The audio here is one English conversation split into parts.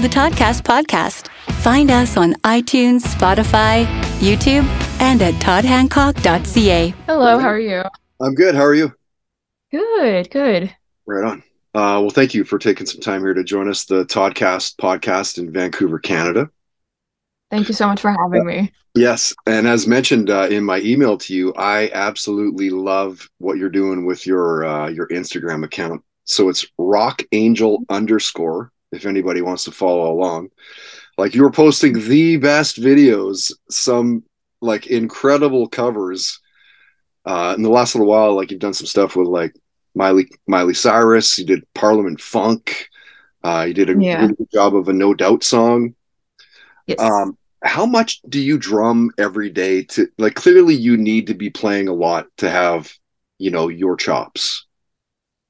the Toddcast Podcast. Find us on iTunes, Spotify, YouTube, and at toddhancock.ca. Hello, how are you? I'm good. How are you? Good, good. Right on. Uh, well, thank you for taking some time here to join us, the Toddcast podcast in Vancouver, Canada. Thank you so much for having me. Yes, and as mentioned uh, in my email to you, I absolutely love what you're doing with your uh, your Instagram account. So it's Rock Angel underscore. If anybody wants to follow along, like you were posting the best videos, some like incredible covers. Uh, in the last little while, like you've done some stuff with like Miley Miley Cyrus. You did Parliament Funk. Uh, you did a Yeah. really good job of a No Doubt song. Yes. Um, how much do you drum every day to like clearly you need to be playing a lot to have, you know, your chops.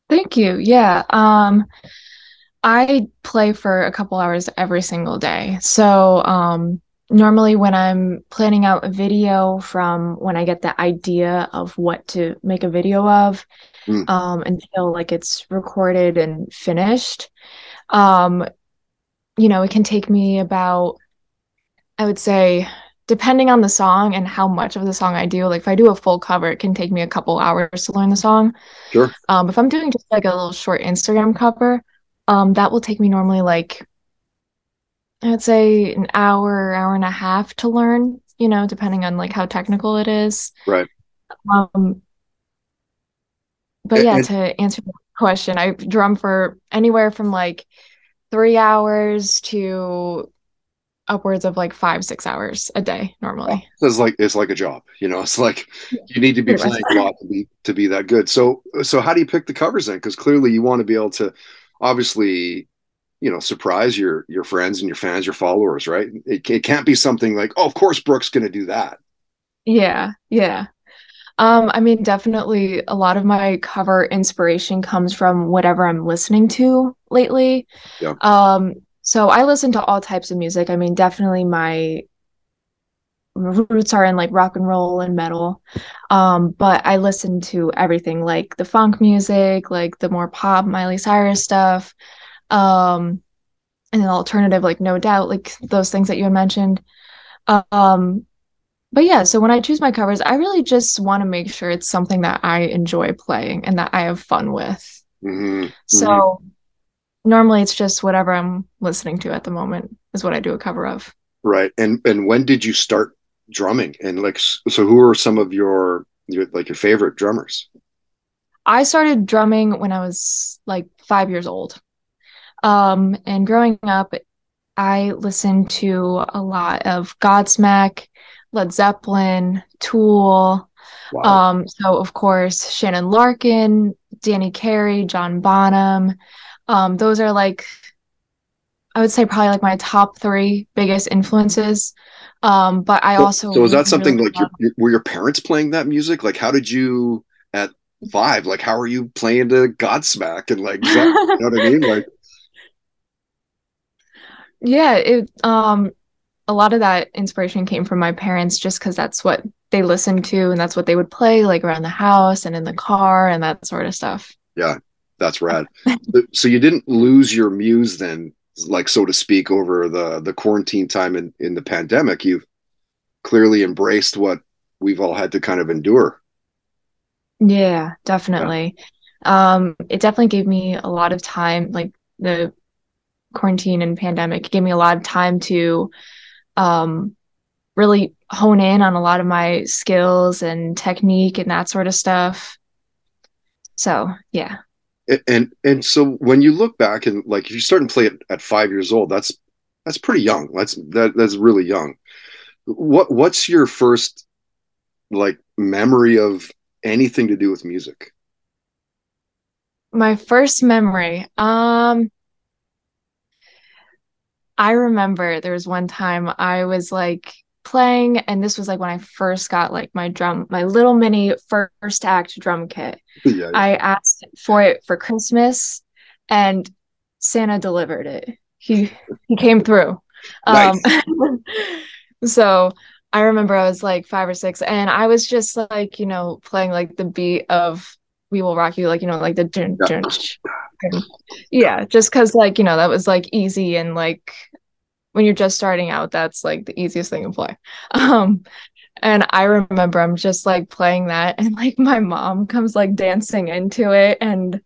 Thank you. Yeah. Um I play for a couple hours every single day. So, um normally when I'm planning out a video from when I get the idea of what to make a video of, Mm. um until like it's recorded and finished, um you know, it can take me about I would say depending on the song and how much of the song I do, like if I do a full cover, it can take me a couple hours to learn the song. Sure. Um, if I'm doing just like a little short Instagram cover, um, that will take me normally like I would say an hour, hour and a half to learn, you know, depending on like how technical it is. Right. Um, but yeah, and- to answer the question, I drum for anywhere from like three hours to upwards of like five, six hours a day normally. It's like it's like a job, you know. It's like you need to be playing a lot to be to be that good. So so how do you pick the covers then? Because clearly you want to be able to obviously, you know, surprise your your friends and your fans, your followers, right? It, it can't be something like, oh, of course Brooke's going to do that. Yeah, yeah. Um, I mean, definitely a lot of my cover inspiration comes from whatever I'm listening to lately. Yeah. Um, so I listen to all types of music. I mean, definitely my roots are in like rock and roll and metal. Um, but I listen to everything like the funk music, like the more pop Miley Cyrus stuff. Um, and then alternative, like No Doubt, like those things that you had mentioned. Um, but yeah, so when I choose my covers, I really just want to make sure it's something that I enjoy playing and that I have fun with. Mhm, So normally it's just whatever I'm listening to at the moment is what I do a cover of. Right. And and when did you start drumming? And like so who are some of your your like your favorite drummers? I started drumming when I was like five years old. Um, and growing up, I listened to a lot of Godsmack, Led Zeppelin, Tool. Wow. Um, so of course, Shannon Larkin, Danny Carey, John Bonham. Um, those are like, I would say probably like my top three biggest influences. Um, but I So- also so is that something really like your, were your parents playing that music? Like how did you at five, like how are you playing to Godsmack and like Zepp- you know what I mean? Like Yeah, it um a lot of that inspiration came from my parents just because that's what they listened to and that's what they would play like around the house and in the car and that sort of stuff. Yeah, that's rad. so you didn't lose your muse then, like so to speak, over the the quarantine time in, in the pandemic. You've clearly embraced what we've all had to kind of endure. Yeah, definitely. Um, it definitely gave me a lot of time, like the quarantine and pandemic gave me a lot of time to um really hone in on a lot of my skills and technique and that sort of stuff. So, yeah. And, and so when you look back and like if you start and play it at five years old, that's that's pretty young. That's that that's really young. What what's your first like memory of anything to do with music? My first memory. Um, I remember there was one time I was like playing, and this was like when I first got like my drum, my little mini first act drum kit. yeah, I asked for it for Christmas, and Santa delivered it. He he came through. Um, so I remember I was like five or six, and I was just like, you know, playing like the beat of "We Will Rock You," like you know, like the dun, Yeah. dun, yeah, just because like you know that was like easy and like when you're just starting out, that's like the easiest thing to play. Um, and I remember I'm just like playing that, and like my mom comes like dancing into it, and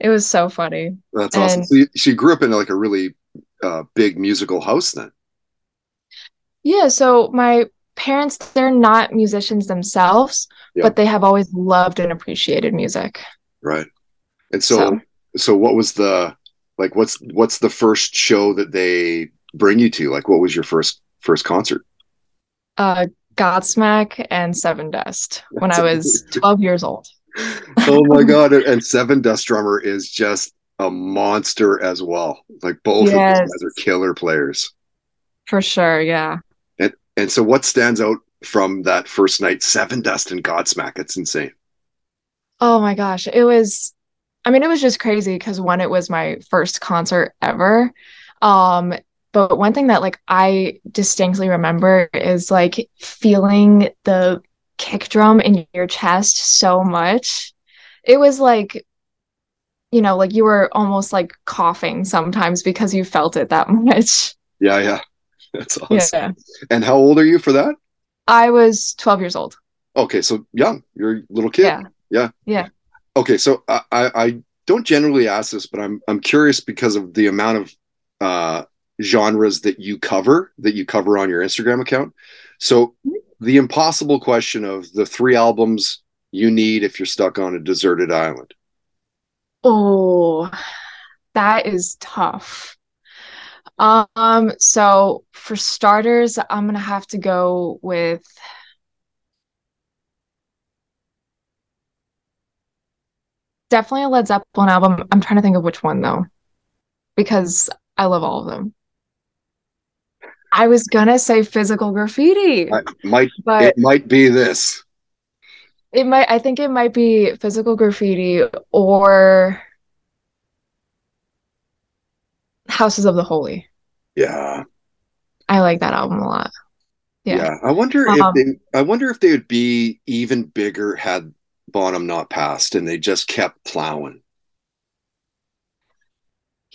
it was so funny. That's awesome. And- So you, she grew up in like a really uh, big musical house then. Yeah, so my parents, they're not musicians themselves, Yeah. but they have always loved and appreciated music. Right. And so, so So- what was the like what's what's the first show that they bring you to? Like what was your first first concert? Uh, Godsmack and Sevendust when I was 12 years old. oh my god, and Sevendust Drummer is just a monster as well. Like both Yes. of those guys are killer players. For sure, yeah. And so what stands out from that first night, Sevendust and Godsmack? It's insane. Oh my gosh, it was I mean it was just crazy because one it was my first concert ever. Um but one thing that like I distinctly remember is like feeling the kick drum in your chest so much. It was like you know, like you were almost like coughing sometimes because you felt it that much. Yeah, yeah. That's awesome. Yeah. And how old are you for that? I was 12 years old. Okay, so young. You're a little kid. Yeah. Yeah. Yeah. Okay, so I, I, I don't generally ask this, but I'm I'm curious because of the amount of uh, genres that you cover that you cover on your Instagram account. So the impossible question of the three albums you need if you're stuck on a deserted island. Oh, that is tough. Um, so for starters, I'm gonna have to go with definitely a Led Zeppelin album. I'm trying to think of which one though, because I love all of them. I was gonna say physical graffiti, I, might but it might be this. it might, I think it might be physical graffiti or Houses of the Holy. Yeah, I like that album a lot. yeah. Yeah. I wonder Um, if they. I wonder if they would be even bigger had Bonham not passed and they just kept plowing.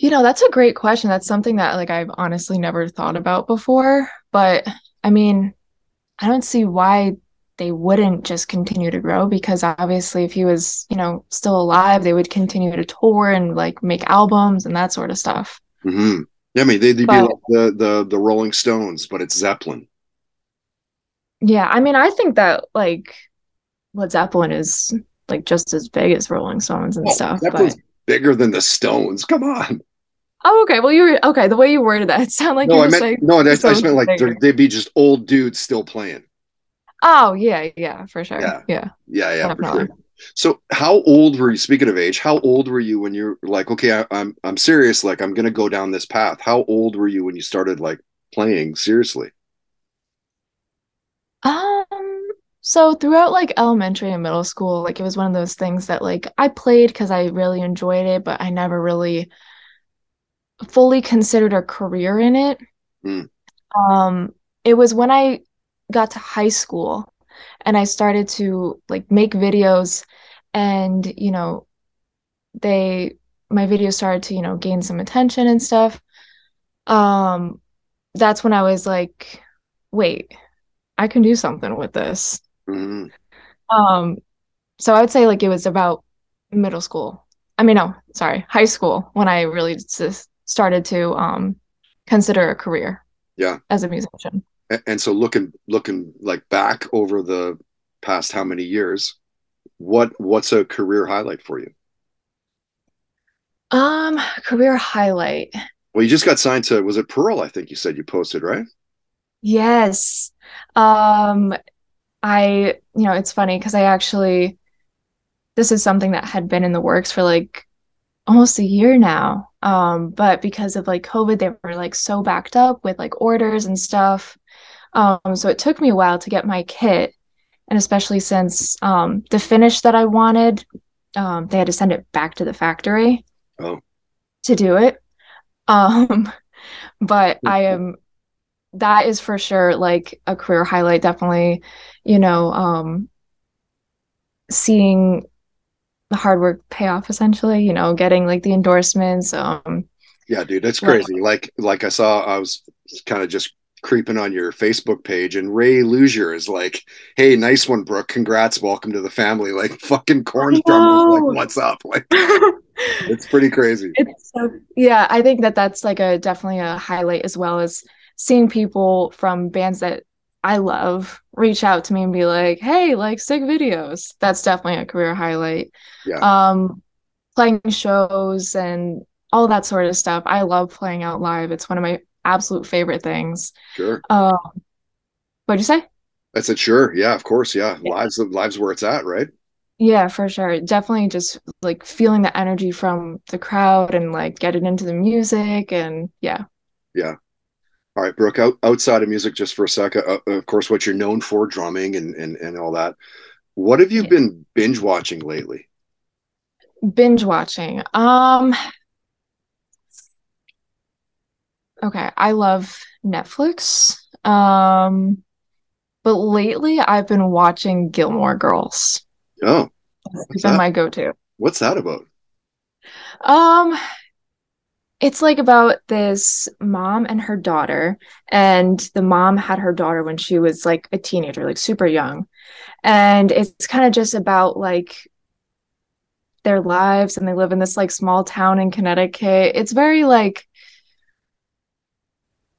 You know, that's a great question. That's something that like I've honestly never thought about before. But I mean, I don't see why they wouldn't just continue to grow because obviously if he was, you know, still alive, they would continue to tour and like make albums and that sort of stuff. hmm Yeah, I mean they'd be But- like the the the Rolling Stones, but it's Zeppelin. Yeah, I mean, I think that like Led Zeppelin is like just as big as Rolling Stones and Oh, stuff. Zeppelin's But bigger than the Stones. Come on. Oh, okay. Well, you were okay. The way you worded that, it sounded like no, you I were meant saying, no. I, I just meant like they'd be just old dudes still playing. oh yeah, yeah, for sure. Yeah. Yeah. Yeah, yeah, for sure. So, how old were you? Speaking of age, how old were you when you're like, okay, I, I'm I'm serious. Like, I'm gonna go down this path. How old were you when you started like playing seriously? Um, so throughout like elementary and middle school, like it was one of those things that like I played because I really enjoyed it, but I never really fully considered a career in it. Hmm. Um, it was when I got to high school and I started to like make videos and, you know, they my videos started to, you know, gain some attention and stuff. Um, that's when I was like, wait, I can do something with this. Mhm. Um, so I would say like it was about middle school. I mean, no, sorry, high school when I really just started to um consider a career Yeah. as a musician. A- And so, looking looking like back over the past how many years, what what's a career highlight for you? Um, career highlight. Well, you just got signed to was it Pearl? I think you said you posted right. Yes. Um, I, you know, it's funny because I actually, this is something that had been in the works for like almost a year now. Um, but because of like COVID, they were like so backed up with like orders and stuff. Um, so it took me a while to get my kit. And especially since um, the finish that I wanted, um, they had to send it back to the factory Oh. to do it. Um, but I am that is for sure like a career highlight definitely you know um seeing the hard work pay off essentially, you know, getting like the endorsements. Um yeah, dude, that's crazy. Like like I saw I was kind of just creeping on your Facebook page, and Ray Luzier is like, "Hey, nice one, Brooke. Congrats, welcome to the family." Like fucking Korn like, "What's up?" Like, it's pretty crazy. It's so yeah. I think that that's like a definitely a highlight as well as seeing people from bands that I love reach out to me and be like, "Hey, like sick videos." That's definitely a career highlight. Yeah. Um, playing shows and all that sort of stuff. I love playing out live. It's one of my absolute favorite things. Sure. Um, what'd you say? I said sure. Yeah, of course. Yeah, yeah. lives lives where it's at, right? Yeah, for sure. Definitely just like feeling the energy from the crowd and like getting into the music and yeah. Yeah. All right, Brooke. Out, outside of music, just for a second, uh, of course, what you're known for, drumming and and and all that. What have you yeah. been binge watching lately? Binge watching. Um, Okay, I love Netflix. Um, but lately I've been watching Gilmore Girls. Oh, it's been my go-to. What's that about? Um, it's like about this mom and her daughter, and the mom had her daughter when she was like a teenager, like super young, and it's kind of just about like their lives, and they live in this like small town in Connecticut. It's very like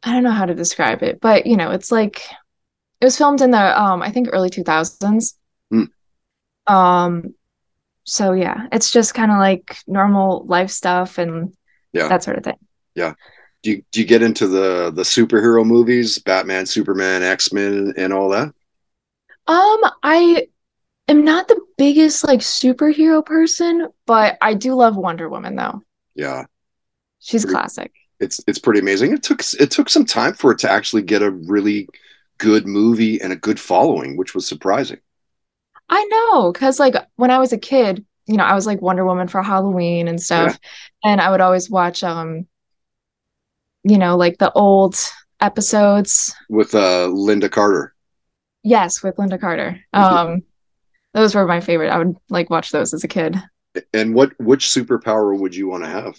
I don't know how to describe it, but you know, it's like it was filmed in the um I think early 2000s. Mm. Um so yeah, it's just kind of like normal life stuff and yeah. that sort of thing. Yeah. Do you, do you get into the the superhero movies, Batman, Superman, X-Men and all that? Um I am not the biggest like superhero person, but I do love Wonder Woman though. Yeah. She's classic it's it's pretty amazing. It took it took some time for it to actually get a really good movie and a good following, which was surprising. I know, because like when I was a kid, you know, I was like Wonder Woman for Halloween and stuff, yeah. and I would always watch um, you know, like the old episodes with uh Lynda Carter. Yes, with Lynda Carter. Um, those were my favorite. I would like watch those as a kid. And what which superpower would you want to have?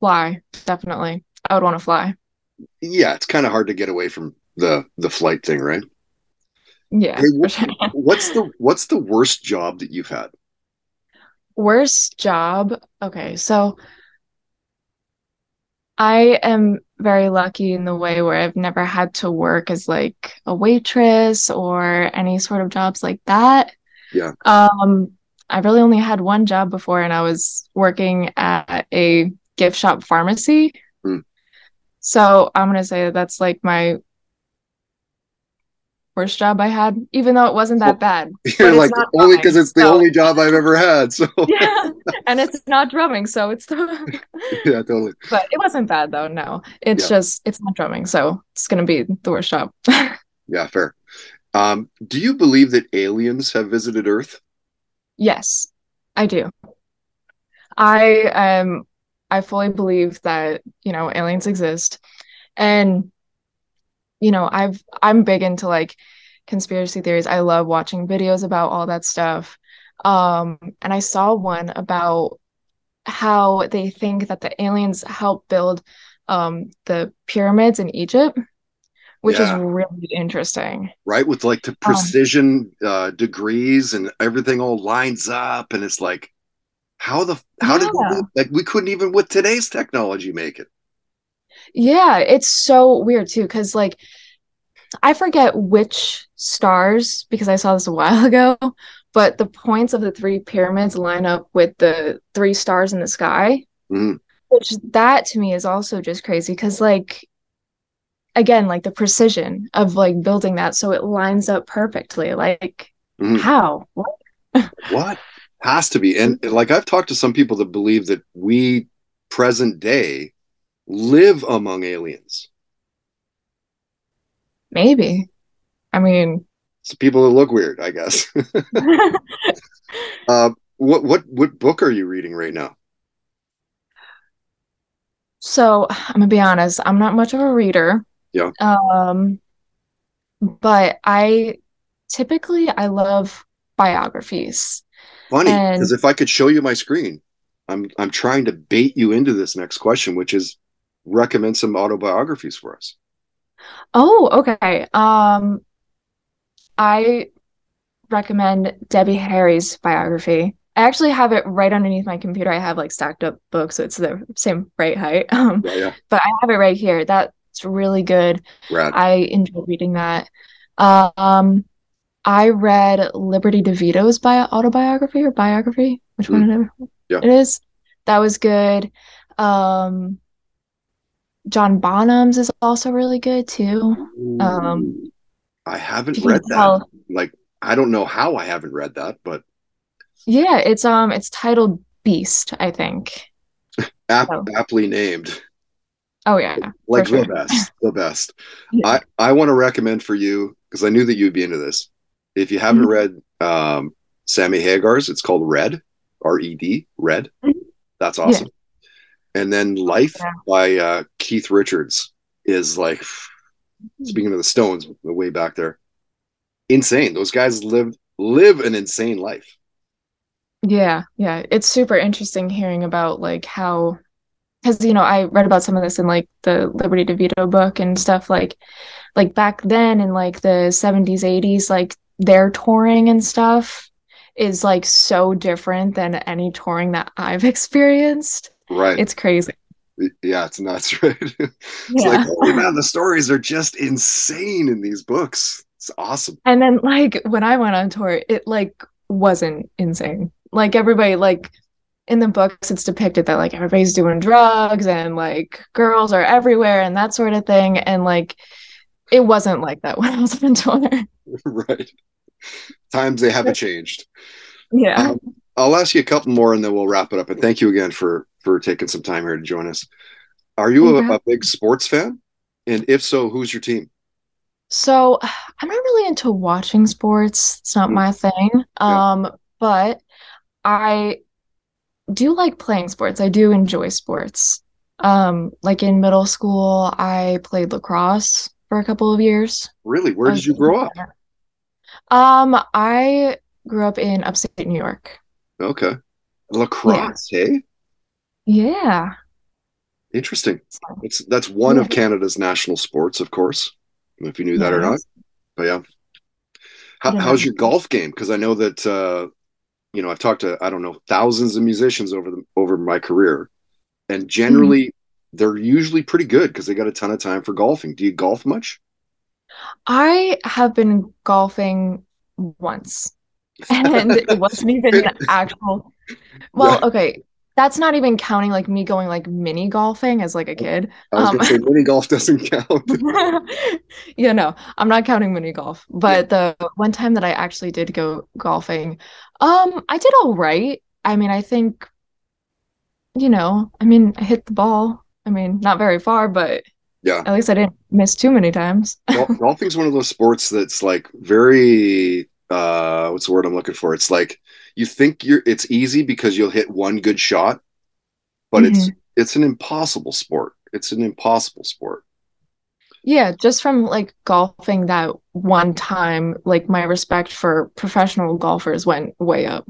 fly definitely i would want to fly yeah it's kind of hard to get away from the the flight thing right yeah hey, what, what's the what's the worst job that you've had? Worst job? Okay so i am very lucky in the way where i've never had to work as like a waitress or any sort of jobs like that. Yeah. Um i really only had one job before and i was working at a gift shop pharmacy. Mm. So I'm gonna say that that's like my worst job I had, even though it wasn't that bad. You're like only because it's the so. only job I've ever had. So yeah, and it's not drumming, so it's the yeah, totally. But it wasn't bad though. No, it's yeah. just it's not drumming, so it's gonna be the worst job. yeah, fair. Um, do you believe that aliens have visited Earth? Yes, I do. I am I fully believe that, you know, aliens exist. And, you know, I've I'm big into like conspiracy theories. I love watching videos about all that stuff. Um, and I saw one about how they think that the aliens helped build um the pyramids in Egypt which yeah. is really interesting. Right, with like the um, precision um, uh, degrees and everything all lines up, and it's like, how the how yeah. did we, like we couldn't even with today's technology make it? Yeah, it's so weird too cuz like I forget which stars because I saw this a while ago, but the points of the three pyramids line up with the three stars in the sky. Mm. Which that to me is also just crazy cuz like again like the precision of like building that so it lines up perfectly like mm. how what what has to be. And like I've talked to some people that believe that we present day live among aliens. Maybe. I mean, it's people that look weird, I guess. uh, what what what book are you reading right now? So I'm gonna be honest, I'm not much of a reader. Yeah. Um, but I typically I love biographies. Funny, because if I could show you my screen, I'm I'm trying to bait you into this next question, which is recommend some autobiographies for us. Oh, okay. Um, I recommend Debbie Harry's biography. I actually have it right underneath my computer. I have like stacked up books, so it's the same right height. Um, Yeah, yeah. but I have it right here. That's really good. Rad. I enjoyed reading that. Um, I read Liberty DeVito's bio autobiography or biography, which one it is. Yeah. it is. That was good. Um, John Bonham's is also really good too. Um, I haven't read that. tell- Like I don't know how I haven't read that, but Yeah, it's um, it's titled Beast, I think. ap- Oh. aptly named. Oh yeah, Like the sure. best. The best. Yeah. I, I want to recommend for you, because I knew that you'd be into this. If you haven't Mhm. read um, Sammy Hagar's, it's called Red, R E D, Red. Mhm. That's awesome. And then Life Yeah. by uh, Keith Richards is like, speaking of the Stones, way back there, insane. Those guys live live an insane life. Yeah, yeah. It's super interesting hearing about like how, because you know, I read about some of this in like the Liberty DeVito book and stuff like like back then in like the 70s, 80s, like their touring and stuff is like so different than any touring that I've experienced. Right. It's crazy. yeah, it's nuts, right? it's Yeah. like, oh man, the stories are just insane in these books. It's awesome. And then like when I went on tour, it like wasn't insane. Like everybody like in the books it's depicted that like everybody's doing drugs and like girls are everywhere and that sort of thing. And like it wasn't like that when I was on tour. right. Times they haven't changed. Yeah. Um, I'll ask you a couple more and then we'll wrap it up. And thank you again for for taking some time here to join us. Are you a, a big sports fan? And if so, who's your team? So I'm not really into watching sports. It's not Mm. my thing. Yeah. Um, but I do like playing sports. I do enjoy sports. Um, like in middle school, I played lacrosse for a couple of years. Really? Where did you grow up? Um, I grew up in upstate New York. Okay. Lacrosse, hey? Yeah. Interesting. It's that's one Yeah. of Canada's national sports, of course. If you knew that or not. But yeah. How, Yeah. how's your golf game? Because I know that uh, you know I've talked to I don't know thousands of musicians over the over my career, and generally Mm-hmm. they're usually pretty good because they got a ton of time for golfing. Do you golf much? I have been golfing once, and it wasn't even an actual. Well, okay, that's not even counting like me going like mini golfing as like a kid. I was Um, gonna say mini golf doesn't count. Yeah, no, I'm not counting mini golf. But the one time that I actually did go golfing, um, I did all right. I mean, I think, you know, I mean, I hit the ball. I mean, not very far, but yeah, at least I didn't miss too many times. Gol- golfing's one of those sports that's like very uh, what's the word I'm looking for? It's like you think you're it's easy because you'll hit one good shot, but it's Mm-hmm. it's an impossible sport. It's an impossible sport. Yeah, just from like golfing that one time, like my respect for professional golfers went way up.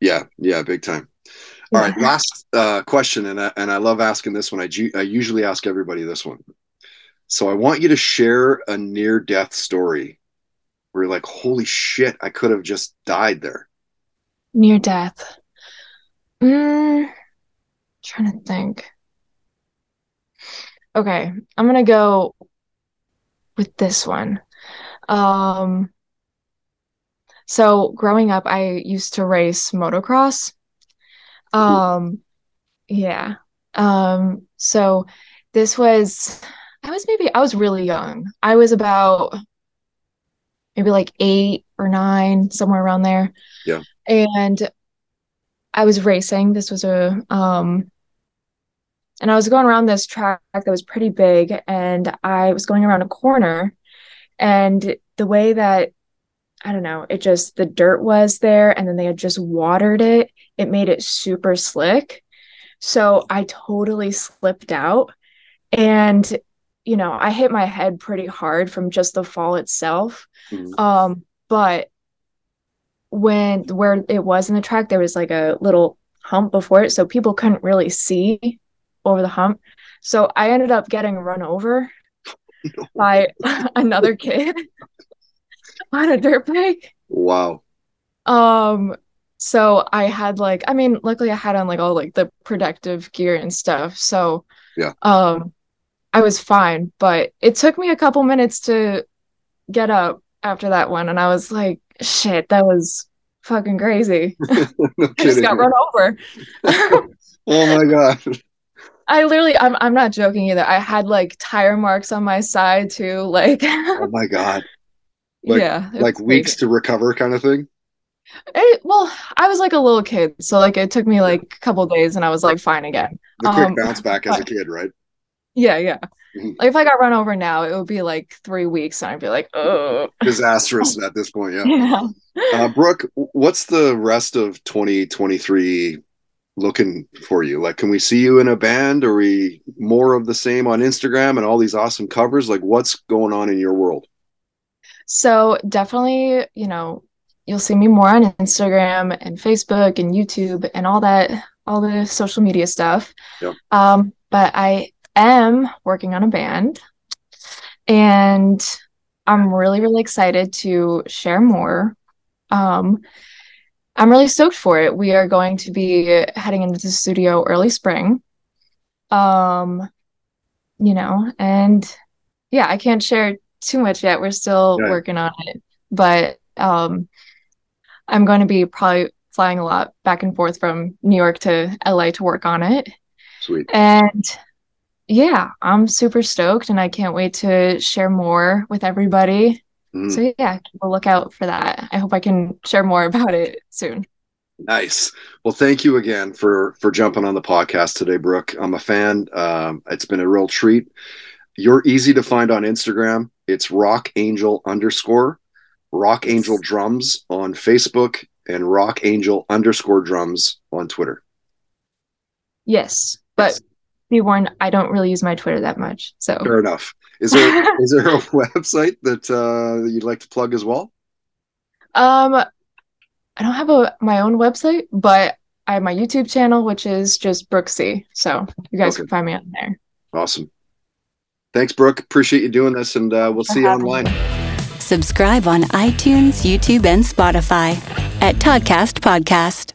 Yeah, yeah, big time. All right, Yeah. last uh, question, and I, and I love asking this one. I, ju- I usually ask everybody this one. So I want you to share a near death story where you're like, holy shit, I could have just died there. Near death. Mm, trying to think. Okay, I'm gonna go with this one. Um, so growing up, I used to race motocross. Um, yeah. Um, so this was, I was maybe, I was really young. I was about maybe like eight or nine, somewhere around there. Yeah. And I was racing. This was a, um, and I was going around this track that was pretty big, and I was going around a corner, and the way that I don't know, it just the dirt was there, and then they had just watered it. It made it super slick. So I totally slipped out, and you know, I hit my head pretty hard from just the fall itself. Mhm. Um, but when where it was in the track, there was like a little hump before it, so people couldn't really see over the hump. So I ended up getting run over no. by another kid on a dirt bike. Wow. Um so I had like I mean luckily I had on like all like the protective gear and stuff. So yeah. Um I was fine, but it took me a couple minutes to get up after that one and I was like shit, that was fucking crazy. no I just got run over. oh my god. I literally I'm I'm not joking either. I had like tire marks on my side too. Like Oh my god. Like, yeah. Like weeks to recover kind of thing? It, well, I was like a little kid, so like it took me like a couple days and I was like fine again. The quick um, bounce back as a kid, right? Yeah, yeah. Like if I got run over now, it would be like three weeks, and I'd be like, oh, disastrous at this point. Yeah. Yeah. Uh, Brooke, what's the rest of 2023 looking for you? Like, can we see you in a band? Are we more of the same on Instagram and all these awesome covers? Like, what's going on in your world? So, definitely, you know, you'll see me more on Instagram and Facebook and YouTube and all that, all the social media stuff. Yep. Um, but I am working on a band and I'm really, really excited to share more. Um, I'm really stoked for it. We are going to be heading into the studio early spring. Um, you know, and yeah, I can't share too much yet. We're still right. working on it, but um, I'm going to be probably flying a lot back and forth from New York to LA to work on it. Sweet. And yeah, I'm super stoked and I can't wait to share more with everybody. Mm. So yeah, keep a lookout for that. I hope I can share more about it soon. Nice. Well, thank you again for for jumping on the podcast today, Brooke. I'm a fan. Um, it's been a real treat. You're easy to find on Instagram. It's Rock Angel underscore Rock Angel Drums on Facebook and Rock Angel underscore Drums on Twitter. Yes, but yes. Be warned, I don't really use my Twitter that much. So fair enough. Is there is there a website that uh, you'd like to plug as well? Um, I don't have a my own website, but I have my YouTube channel, which is just Brooksy. So you guys okay. can find me on there. Awesome. Thanks, Brooke. Appreciate you doing this, and uh, we'll see you online. Subscribe on iTunes, YouTube, and Spotify at Toddcast Podcast.